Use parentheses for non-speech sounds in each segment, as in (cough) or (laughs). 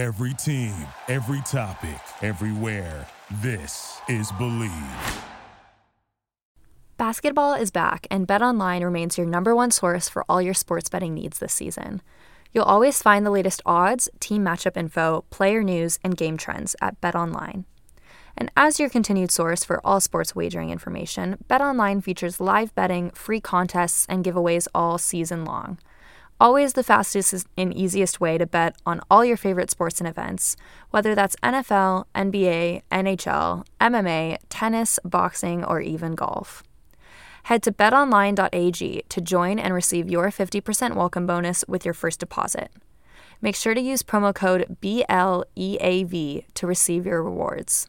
Every team, every topic, everywhere. This is Bleav. Basketball is back, and BetOnline remains your number one source for all your sports betting needs this season. You'll always find the latest odds, team matchup info, player news, and game trends at BetOnline. And as your continued source for all sports wagering information, BetOnline features live betting, free contests, and giveaways all season long. Always the fastest and easiest way to bet on all your favorite sports and events, whether that's NFL, NBA, NHL, MMA, tennis, boxing, or even golf. Head to betonline.ag to join and receive your 50% welcome bonus with your first deposit. Make sure to use promo code BLEAV to receive your rewards.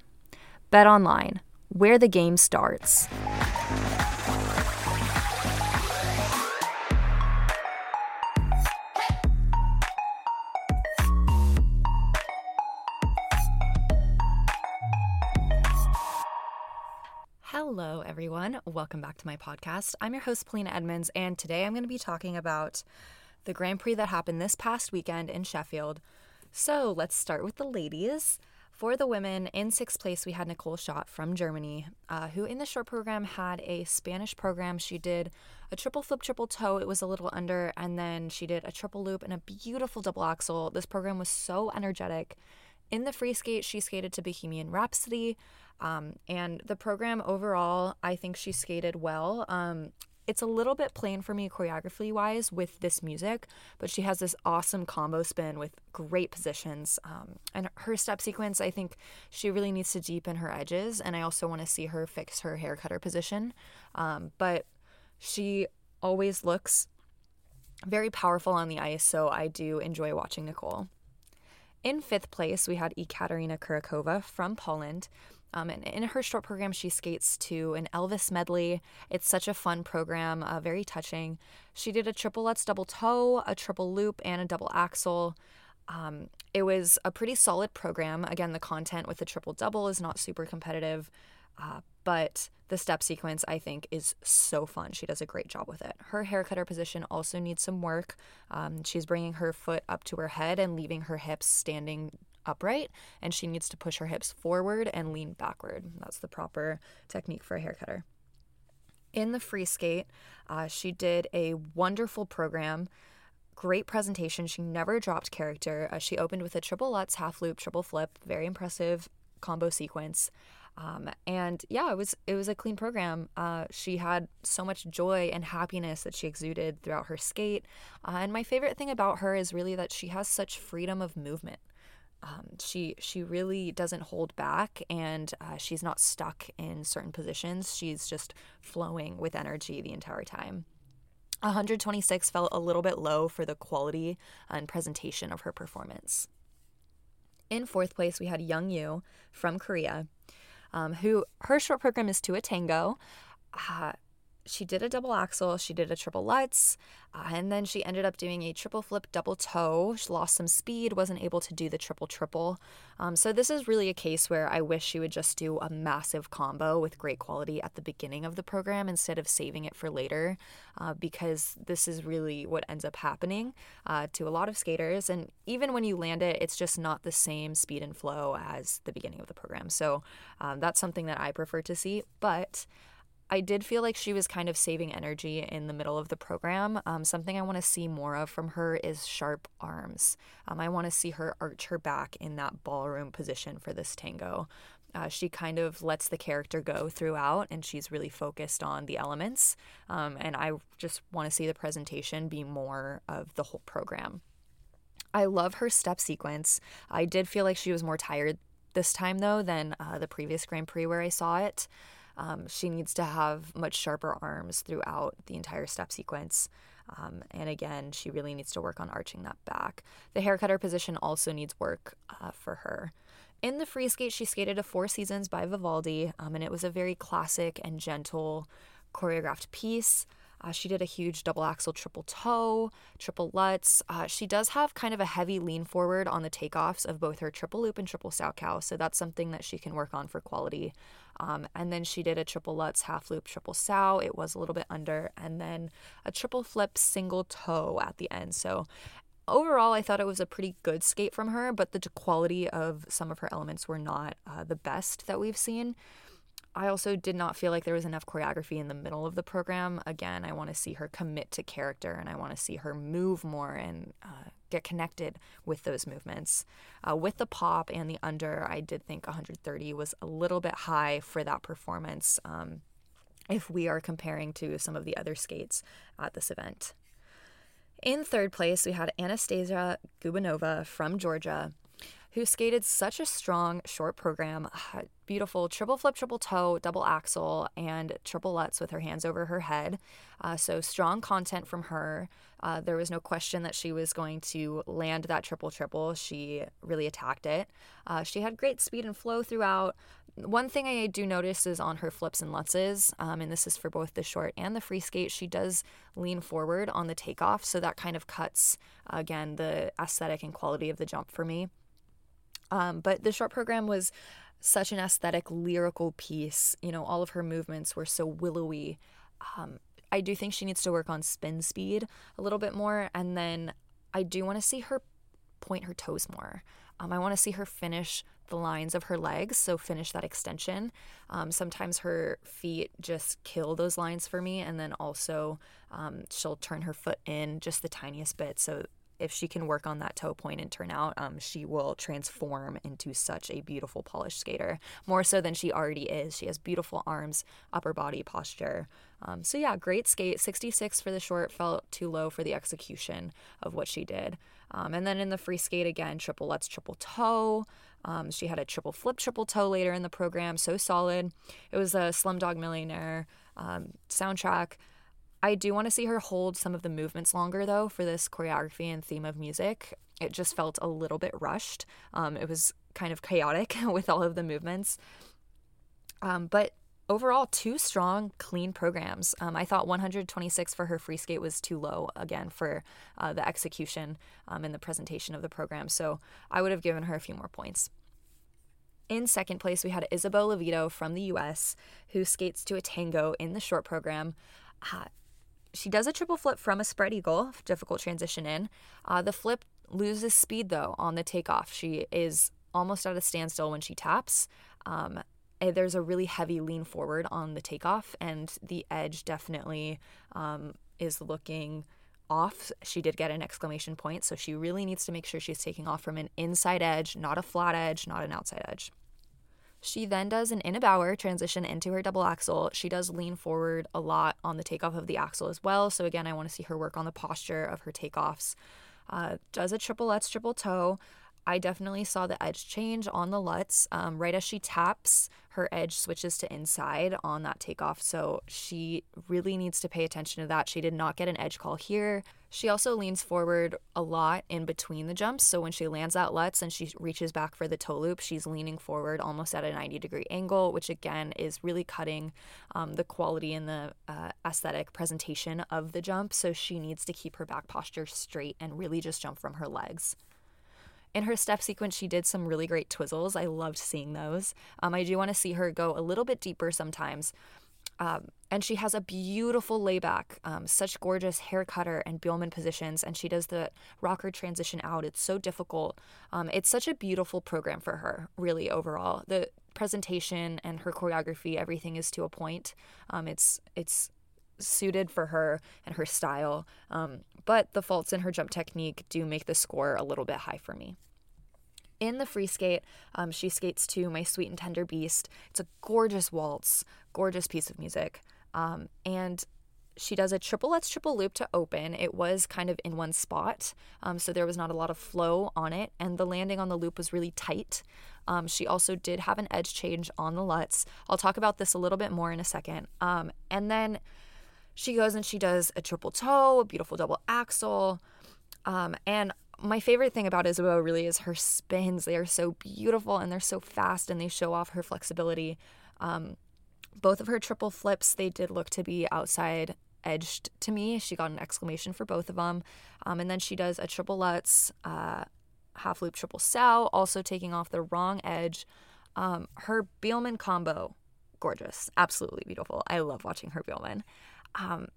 Bet online, where the game starts. Hello, everyone. Welcome back to my podcast. I'm your host, Polina Edmunds, and today I'm going to be talking about the Grand Prix that happened this past weekend in Sheffield. So let's start with the ladies. For the women, in sixth place, we had Nicole Schott from Germany, uh, who in the short program had a Spanish program. She did a triple flip, triple toe. It was a little under, and then she did a triple loop and a beautiful double axel. This program was so energetic. In the free skate, she skated to Bohemian Rhapsody. Um, and the program overall, I think she skated well. Um, it's a little bit plain for me choreography wise with this music, but she has this awesome combo spin with great positions. Um, and her step sequence, I think she really needs to deepen her edges. And I also want to see her fix her hair cutter position. Um, but she always looks very powerful on the ice, so I do enjoy watching Nicole. In fifth place, we had Ekaterina Kurakova from Poland. Um, and in her short program, she skates to an Elvis medley. It's such a fun program, uh, very touching. She did a triple Lutz double toe, a triple loop, and a double axel. Um, it was a pretty solid program. Again, the content with the triple double is not super competitive, uh, but the step sequence I think is so fun. She does a great job with it. Her hair cutter position also needs some work. Um, she's bringing her foot up to her head and leaving her hips standing upright and she needs to push her hips forward and lean backward. That's the proper technique for a hair cutter. In the free skate, uh, she did a wonderful program, great presentation. She never dropped character. Uh, she opened with a triple Lutz, half loop, triple flip, very impressive combo sequence. Um, and yeah, it was it was a clean program. Uh, she had so much joy and happiness that she exuded throughout her skate. Uh, and my favorite thing about her is really that she has such freedom of movement. Um, she she really doesn't hold back and uh, she's not stuck in certain positions. She's just flowing with energy the entire time. 126 felt a little bit low for the quality and presentation of her performance. In fourth place we had young yu from korea um, who her short program is to a tango. Uh, she did a double axel, she did a triple Lutz, uh, and then she ended up doing a triple flip double toe. She lost some speed, wasn't able to do the triple triple. Um, so, this is really a case where I wish she would just do a massive combo with great quality at the beginning of the program instead of saving it for later, uh, because this is really what ends up happening uh, to a lot of skaters. And even when you land it, it's just not the same speed and flow as the beginning of the program. So, um, that's something that I prefer to see. But I did feel like she was kind of saving energy in the middle of the program. Um, something I want to see more of from her is sharp arms. Um, I want to see her arch her back in that ballroom position for this tango. Uh, she kind of lets the character go throughout and she's really focused on the elements. Um, and I just want to see the presentation be more of the whole program. I love her step sequence. I did feel like she was more tired this time, though, than uh, the previous Grand Prix where I saw it. Um, she needs to have much sharper arms throughout the entire step sequence. Um, and again, she really needs to work on arching that back. The hair cutter position also needs work uh, for her. In the free skate, she skated a Four Seasons by Vivaldi, um, and it was a very classic and gentle choreographed piece. Uh, she did a huge double axel triple toe, triple Lutz. Uh, she does have kind of a heavy lean forward on the takeoffs of both her triple loop and triple Salchow, so that's something that she can work on for quality. Um, and then she did a triple Lutz, half loop, triple sow. It was a little bit under, and then a triple flip single toe at the end. So overall, I thought it was a pretty good skate from her, but the quality of some of her elements were not uh, the best that we've seen. I also did not feel like there was enough choreography in the middle of the program. Again, I want to see her commit to character and I want to see her move more and uh, get connected with those movements. Uh, with the pop and the under, I did think 130 was a little bit high for that performance um, if we are comparing to some of the other skates at this event. In third place, we had Anastasia Gubanova from Georgia who skated such a strong short program. (sighs) Beautiful triple flip, triple toe, double axel, and triple lutz with her hands over her head. Uh, so strong content from her. Uh, there was no question that she was going to land that triple triple. She really attacked it. Uh, she had great speed and flow throughout. One thing I do notice is on her flips and lutzes, um, and this is for both the short and the free skate, she does lean forward on the takeoff. So that kind of cuts, again, the aesthetic and quality of the jump for me. Um, but the short program was such an aesthetic, lyrical piece. You know, all of her movements were so willowy. Um, I do think she needs to work on spin speed a little bit more. And then I do want to see her point her toes more. Um, I want to see her finish the lines of her legs, so finish that extension. Um, sometimes her feet just kill those lines for me, and then also um, she'll turn her foot in just the tiniest bit, so if she can work on that toe point and turn out, um, she will transform into such a beautiful polished skater, more so than she already is. She has beautiful arms, upper body posture. Um, so, yeah, great skate. 66 for the short felt too low for the execution of what she did. Um, and then in the free skate, again, triple lutz, triple toe. Um, she had a triple flip, triple toe later in the program, so solid. It was a Slumdog Millionaire um, soundtrack. I do want to see her hold some of the movements longer, though, for this choreography and theme of music. It just felt a little bit rushed. Um, it was kind of chaotic (laughs) with all of the movements. Um, but overall, two strong, clean programs. Um, I thought 126 for her free skate was too low, again, for uh, the execution um, and the presentation of the program. So I would have given her a few more points. In second place, we had Isabeau Levito from the US, who skates to a tango in the short program. Uh, she does a triple flip from a spread eagle, difficult transition in. Uh, the flip loses speed though on the takeoff. She is almost at a standstill when she taps. Um, eh, there's a really heavy lean forward on the takeoff, and the edge definitely um, is looking off. She did get an exclamation point, so she really needs to make sure she's taking off from an inside edge, not a flat edge, not an outside edge. She then does an Ina Bauer transition into her double axel. She does lean forward a lot on the takeoff of the axel as well. So, again, I want to see her work on the posture of her takeoffs. Uh, does a triple lutz, triple toe. I definitely saw the edge change on the Lutz. Um, right as she taps, her edge switches to inside on that takeoff. So she really needs to pay attention to that. She did not get an edge call here. She also leans forward a lot in between the jumps. So when she lands that Lutz and she reaches back for the toe loop, she's leaning forward almost at a 90 degree angle, which again is really cutting um, the quality and the uh, aesthetic presentation of the jump. So she needs to keep her back posture straight and really just jump from her legs. In her step sequence, she did some really great twizzles. I loved seeing those. Um, I do want to see her go a little bit deeper sometimes. Um, and she has a beautiful layback, um, such gorgeous hair cutter and Biellmann positions, and she does the rocker transition out. It's so difficult. Um, it's such a beautiful program for her, really overall. The presentation and her choreography, everything is to a point. Um, it's it's suited for her and her style. Um, but the faults in her jump technique do make the score a little bit high for me. In the free skate, um, she skates to My Sweet and Tender Beast. It's a gorgeous waltz, gorgeous piece of music. Um, and she does a triple lutz triple loop to open. It was kind of in one spot, um, so there was not a lot of flow on it, and the landing on the loop was really tight. Um, she also did have an edge change on the lutz. I'll talk about this a little bit more in a second. Um, and then she goes and she does a triple toe, a beautiful double axel. Um, and my favorite thing about Isabeau really is her spins. They are so beautiful and they're so fast and they show off her flexibility. Um, both of her triple flips, they did look to be outside edged to me. She got an exclamation for both of them. Um, and then she does a triple lutz, uh, half loop triple sow, also taking off the wrong edge. Um, her Biellmann combo, gorgeous, absolutely beautiful. I love watching her Biellmann. Um,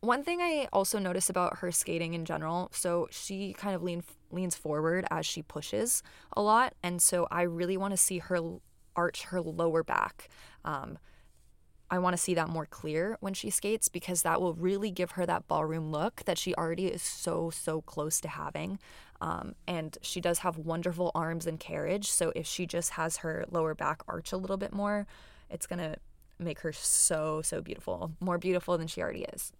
one thing I also notice about her skating in general, so she kind of lean, leans forward as she pushes a lot. And so I really want to see her arch her lower back. Um, I want to see that more clear when she skates because that will really give her that ballroom look that she already is so, so close to having. Um, and she does have wonderful arms and carriage. So if she just has her lower back arch a little bit more, it's going to make her so, so beautiful, more beautiful than she already is.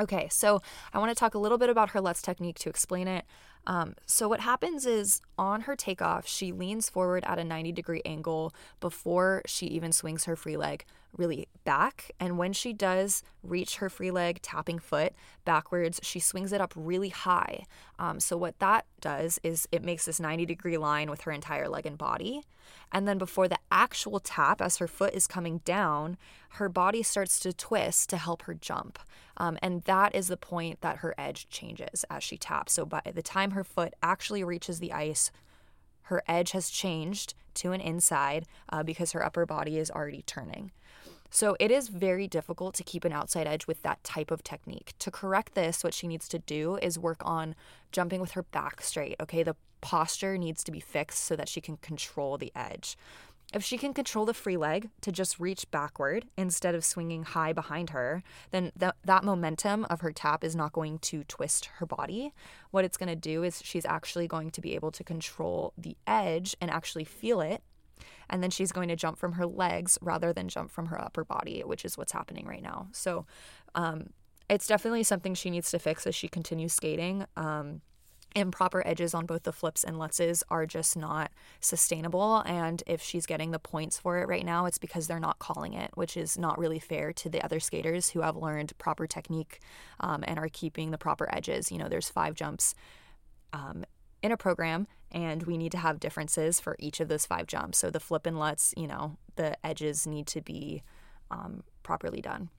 Okay, so I want to talk a little bit about her Lutz technique to explain it. Um, so, what happens is on her takeoff, she leans forward at a 90 degree angle before she even swings her free leg really back. And when she does reach her free leg tapping foot backwards, she swings it up really high. Um, so, what that does is it makes this 90 degree line with her entire leg and body. And then before the actual tap, as her foot is coming down, her body starts to twist to help her jump. Um, and that is the point that her edge changes as she taps. So by the time her foot actually reaches the ice, her edge has changed to an inside uh, because her upper body is already turning. So it is very difficult to keep an outside edge with that type of technique. To correct this, what she needs to do is work on jumping with her back straight. Okay, the posture needs to be fixed so that she can control the edge. If she can control the free leg to just reach backward instead of swinging high behind her, then th- that momentum of her tap is not going to twist her body. What it's going to do is she's actually going to be able to control the edge and actually feel it. And then she's going to jump from her legs rather than jump from her upper body, which is what's happening right now. So um, it's definitely something she needs to fix as she continues skating. Um, improper edges on both the flips and lutzes are just not sustainable. And if she's getting the points for it right now, it's because they're not calling it, which is not really fair to the other skaters who have learned proper technique um, and are keeping the proper edges. You know, there's five jumps um, in a program, and we need to have differences for each of those five jumps. So the flip and lutz, you know, the edges need to be um, properly done.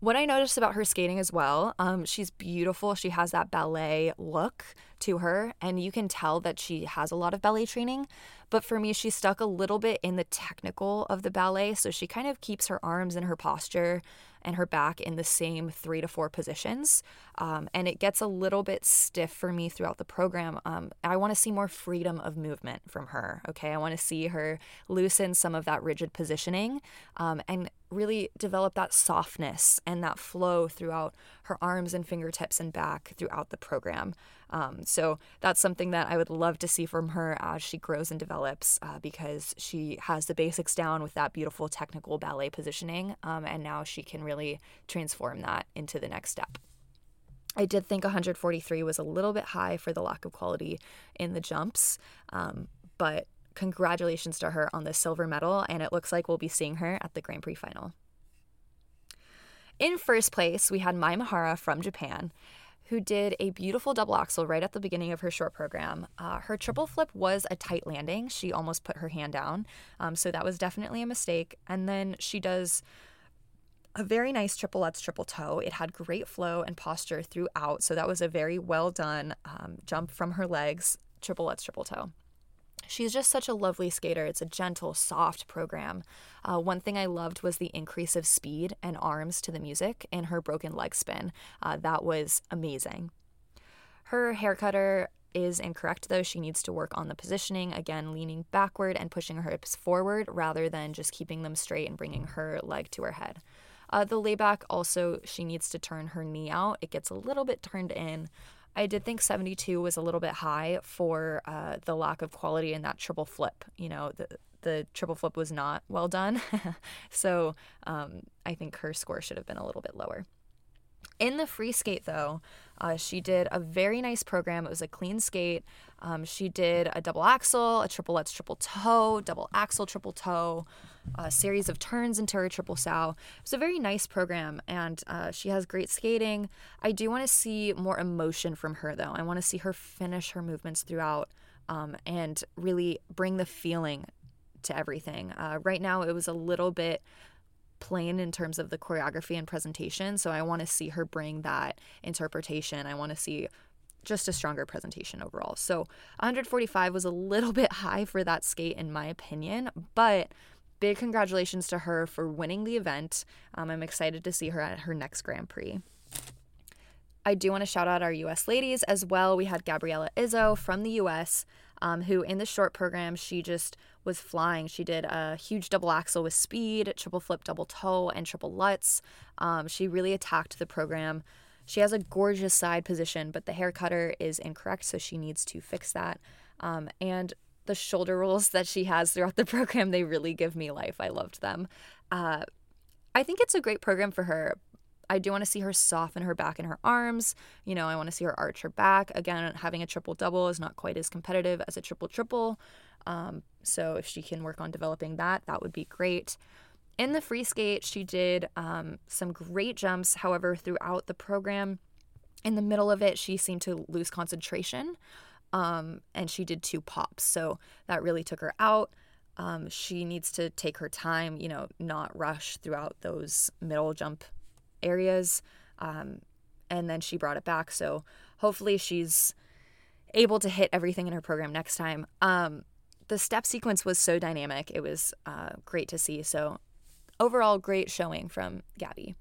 What I noticed about her skating as well, um, she's beautiful. She has that ballet look to her, and you can tell that she has a lot of ballet training. But for me, she's stuck a little bit in the technical of the ballet. So she kind of keeps her arms and her posture and her back in the same three to four positions. Um, and it gets a little bit stiff for me throughout the program. Um, I want to see more freedom of movement from her. Okay. I want to see her loosen some of that rigid positioning um, and really develop that softness and that flow throughout her arms and fingertips and back throughout the program. Um, so that's something that I would love to see from her as she grows and develops uh, because she has the basics down with that beautiful technical ballet positioning. Um, and now she can really transform that into the next step. I did think 143 was a little bit high for the lack of quality in the jumps, um, but congratulations to her on the silver medal, and it looks like we'll be seeing her at the Grand Prix final. In first place, we had Mai Mihara from Japan who did a beautiful double axel right at the beginning of her short program. Uh, her triple flip was a tight landing. She almost put her hand down. Um, so that was definitely a mistake. And then she does a very nice triple lutz triple toe. It had great flow and posture throughout. So that was a very well done um, jump from her legs, triple lutz triple toe. She's just such a lovely skater. It's a gentle, soft program. Uh, one thing I loved was the increase of speed and arms to the music in her broken leg spin. Uh, that was amazing. Her hair cutter is incorrect though. She needs to work on the positioning, again, leaning backward and pushing her hips forward rather than just keeping them straight and bringing her leg to her head. Uh, the layback also, she needs to turn her knee out. It gets a little bit turned in. I did think 72 was a little bit high for uh, the lack of quality in that triple flip. You know, the, the triple flip was not well done. (laughs) so um, I think her score should have been a little bit lower. In the free skate, though, uh, she did a very nice program. It was a clean skate. Um, she did a double axel, a triple lutz triple toe, double axel triple toe, a series of turns into her triple sow. It was a very nice program, and uh, she has great skating. I do want to see more emotion from her, though. I want to see her finish her movements throughout um, and really bring the feeling to everything. Uh, right now, it was a little bit plain in terms of the choreography and presentation. So I want to see her bring that interpretation. I want to see just a stronger presentation overall. So 145 was a little (laughs) bit high for that skate, in my opinion, but big congratulations to her for winning the event. Um, I'm excited to see her at her next Grand Prix. I do want to shout out our US ladies as well. We had Gabriella Izzo from the US, um, who in the short program, she just was flying. She did a huge double axel with speed, triple flip, double toe, and triple lutz. Um, she really attacked the program. She has a gorgeous side position, but the hair cutter is incorrect, so she needs to fix that. Um, and the shoulder rolls that she has throughout the (laughs) program, they really give me life. I loved them. Uh, I think it's a great program for her. I do want to see her soften her back and her arms. You know, I want to see her arch her back. Again, having a triple double is not quite as competitive as a triple triple. Um, so if she can work on developing that, that would be great. In the free skate, she did um, some great jumps. However, throughout the program, in the middle of it, she seemed to lose concentration um, and she did two pops. So that really took her out. Um, she needs to take her time, you know, not rush throughout those middle jump areas. Um, and then she brought it back. So hopefully she's able to hit everything in her program next time. Um, the step sequence was so dynamic. It was uh, great to see. So overall, great showing from Gabby.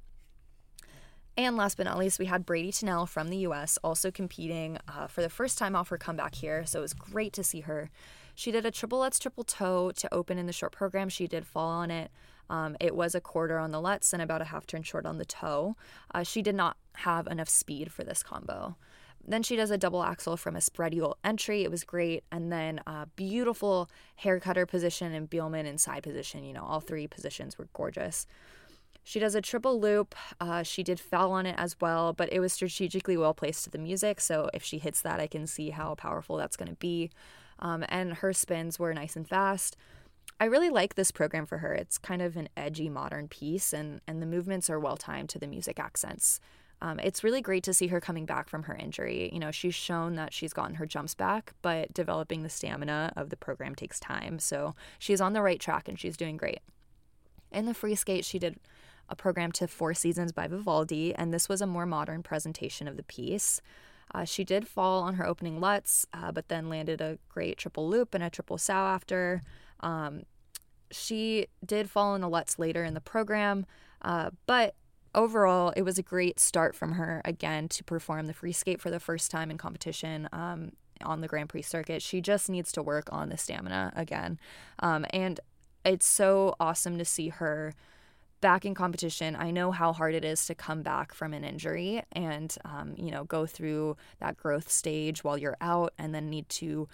And last but not least, we had Bradie Tennell from the US also competing uh, for the first time off her comeback here. So it was great to see her. She did a triple lutz triple toe to open in the short program. She did fall on it. Um, it was a quarter on the lutz and about a half turn short on the toe. Uh, she did not have enough speed for this combo. Then she does a double axel from a spread eagle entry. It was great. And then a beautiful hair cutter position and Biellmann in side position. You know, all three positions were gorgeous. She does a triple loop. Uh, she did foul on it as well, but it was strategically well placed to the music. So if she hits that, I can see how powerful that's going to be. Um, and her spins were nice and fast. I really like this program for her. It's kind of an edgy modern piece, and, and the movements are well timed to the music accents. Um, it's really great to see her coming back from her injury. You know, she's shown that she's gotten her jumps back, but developing the stamina of the program takes time. So she's on the right track and she's doing great. In the free skate, she did a program to Four Seasons by Vivaldi, and this was a more modern presentation of the piece. Uh, she did fall on her opening lutz, uh, but then landed a great triple loop and a triple sow after. Um, she did fall in a lutz later in the program, uh, but overall, it was a great start from her again to perform the free skate for the first time in competition. Um, on the Grand Prix circuit. She just needs to work on the stamina again. Um, and it's so awesome to see her back in competition, I know how hard it is to come back from an injury and, um, you know, go through that growth stage while you're out and then need to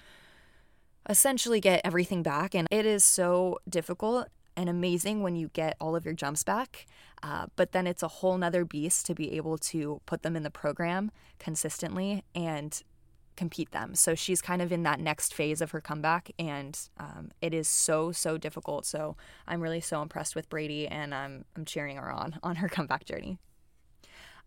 essentially get everything back. And it is so difficult and amazing when you get all of your jumps back. Uh, but then it's a whole nother beast to be able to put them in the program consistently and compete them. So she's kind of in that next phase of her comeback, and um, it is so so difficult. So I'm really so impressed with Bradie, and I'm I'm cheering her on on her comeback journey.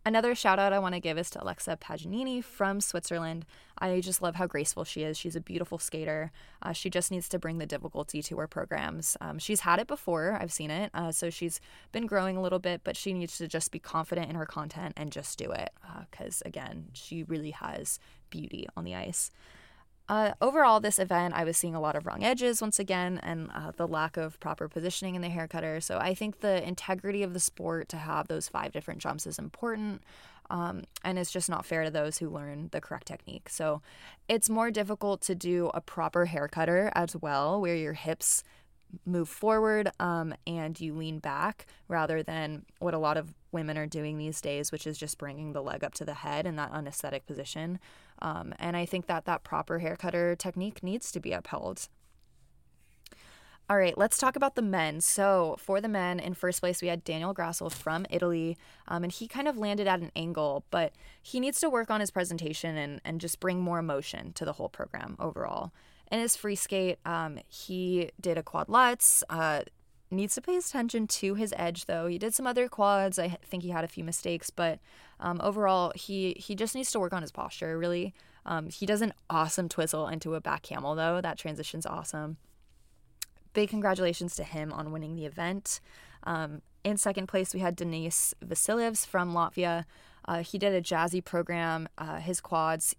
Another shout out I want to give is to Alexia Paganini from Switzerland. I just love how graceful she is. She's a beautiful skater. Uh, she just needs to bring the difficulty to her programs. Um, she's had it before, I've seen it. Uh, so she's been growing a little bit, but she needs to just be confident in her content and just do it. Because uh, again, she really has beauty on the ice. Uh, overall, this event, I was seeing a lot of wrong edges once again and uh, the lack of proper positioning in the hair cutter. So I think the integrity of the sport to have those five different jumps is important. Um, and it's just not fair to those who learn the correct technique. So it's more difficult to do a proper hair cutter as well, where your hips move forward um, and you lean back rather than what a lot of women are doing these days, which is just bringing the leg up to the head in that unesthetic position. Um, and I think that that proper hair cutter technique needs to be upheld. All right, let's talk about the men. So, for the men, in first place, we had Daniel Grassl from Italy, um, and he kind of landed at an angle, but he needs to work on his presentation and, and just bring more emotion to the whole program overall. In his free skate, um, he did a quad lutz, uh, needs to pay attention to his edge though. He did some other quads. I think he had a few mistakes, but um, overall he he just needs to work on his posture. Really, um, he does an awesome twizzle into a back camel though. That transition's awesome. Big congratulations to him on winning the event. Um, in second place, we had Deniss Vasiljevs from Latvia. Uh, he did a jazzy program. Uh, his quads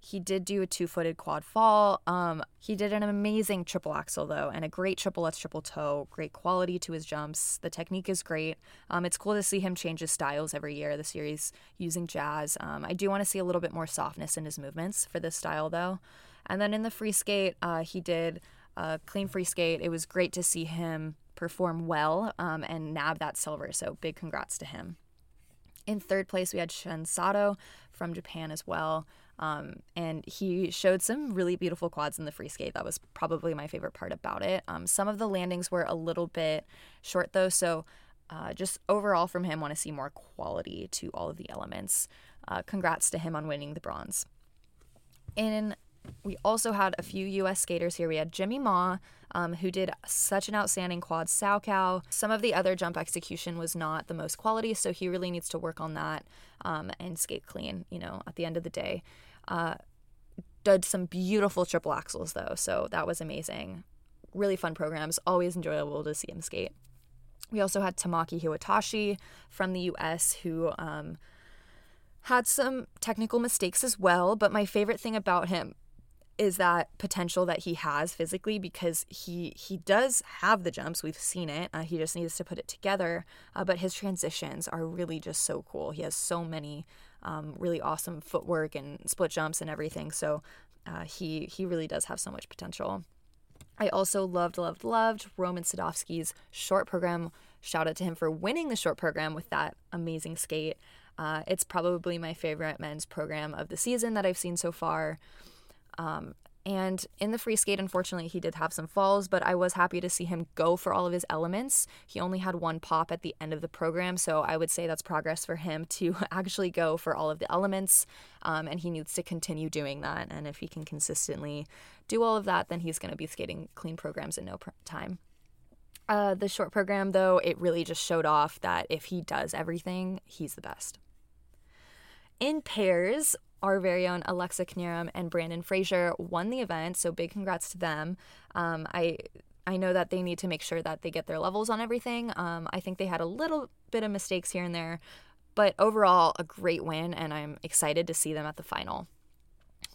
He did do a two footed quad fall. Um, he did an amazing triple axel, though, and a great triple lutz triple toe. Great quality to his jumps. The technique is great. Um, it's cool to see him change his styles every year. The series using jazz. Um, I do want to see a little bit more softness in his movements for this style, though. And then in the free skate, uh, he did a clean free skate. It was great to see him perform well um, and nab that silver. So big congrats to him. In third place, we had Shun Sato from Japan as well. Um, and he showed some really beautiful quads in the free skate. That was probably my favorite part about it. Um, some of the landings were a little bit short though, so uh, just overall from him, want to see more quality to all of the elements. Uh, congrats to him on winning the bronze. In we also had a few U.S. skaters here. We had Jimmy Ma, um, who did such an outstanding quad Salchow. Some of the other jump execution was not the most quality, so he really needs to work on that um, and skate clean, you know, at the end of the day. Uh, did some beautiful triple axels, though, so that was amazing. Really fun programs, always enjoyable to see him skate. We also had Tomoki Hiwatashi from the US who um, had some technical mistakes as well, but my favorite thing about him is that potential that he has physically because he he does have the jumps we've seen it uh, he just needs to put it together uh, but his transitions are really just so cool he has so many um, really awesome footwork and split jumps and everything so uh, he he really does have so much potential I also loved, loved, loved Roman Sadovsky's short program. Shout out to him for winning the short program with that amazing skate. Uh, it's probably my favorite men's program of the season that I've seen so far. Um, and in the free skate, unfortunately, he did have some falls, but I was happy to see him go for all of his elements. He only had one pop at the end of the program, so I would say that's progress for him to (laughs) actually go for all of the elements. Um, and he needs to continue doing that. And if he can consistently do all of that, then he's going to be skating clean programs in no pr- time. Uh, the short program, though, it really just showed off that if he does everything, he's the best. In pairs, our very own Alexa Knierim and Brandon Frazier won the event, so big congrats to them. Um, I I know that they need to make sure that they get their levels on everything. Um, I think they had a little bit of mistakes here and there, but overall a great win, and I'm excited to see them at the final.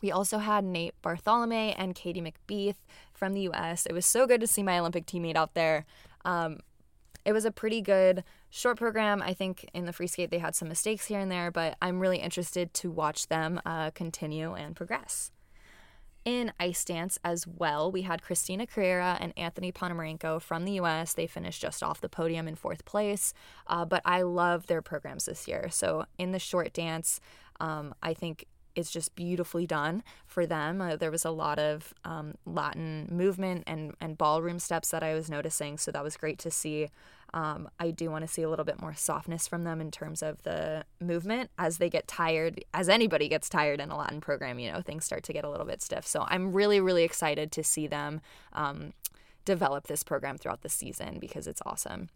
We also had Nate Bartholomay and Katie McBeath from the U.S. It was so good to see my Olympic teammate out there. Um, it was a pretty good short program. I think in the free skate they had some mistakes here and there, but I'm really interested to watch them uh, continue and progress. In ice dance as well, we had Christina Carreira and Anthony Ponomarenko from the US. They finished just off the podium in fourth place, uh, but I love their programs this year. So in the short dance, um, I think it's just beautifully done for them. Uh, there was a lot of um, Latin movement and, and ballroom steps that I was noticing, so that was great to see. Um, I do want to see a little bit more softness from them in terms of the movement as they get tired, as anybody gets tired in a Latin program, you know, things start to get a little bit stiff. So I'm really, really excited to see them um, develop this program throughout the season because it's awesome.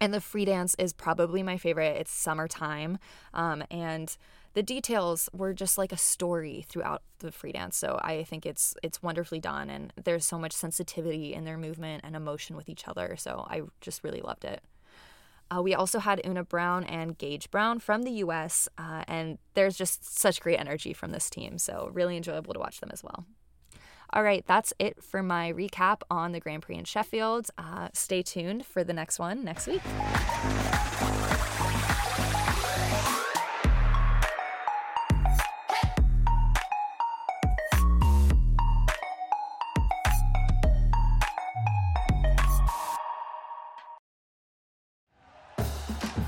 And the free dance is probably my favorite. It's summertime. Um, and the details were just like a story throughout the free dance. So I think it's it's wonderfully done and there's so much sensitivity in their movement and emotion with each other. So I just really loved it. Uh, we also had Oona Brown and Gage Brown from the US, uh, and there's just such great energy from this team. So, really enjoyable to watch them as well. All right, that's it for my recap on the Grand Prix in Sheffield. Uh, stay tuned for the next one next week.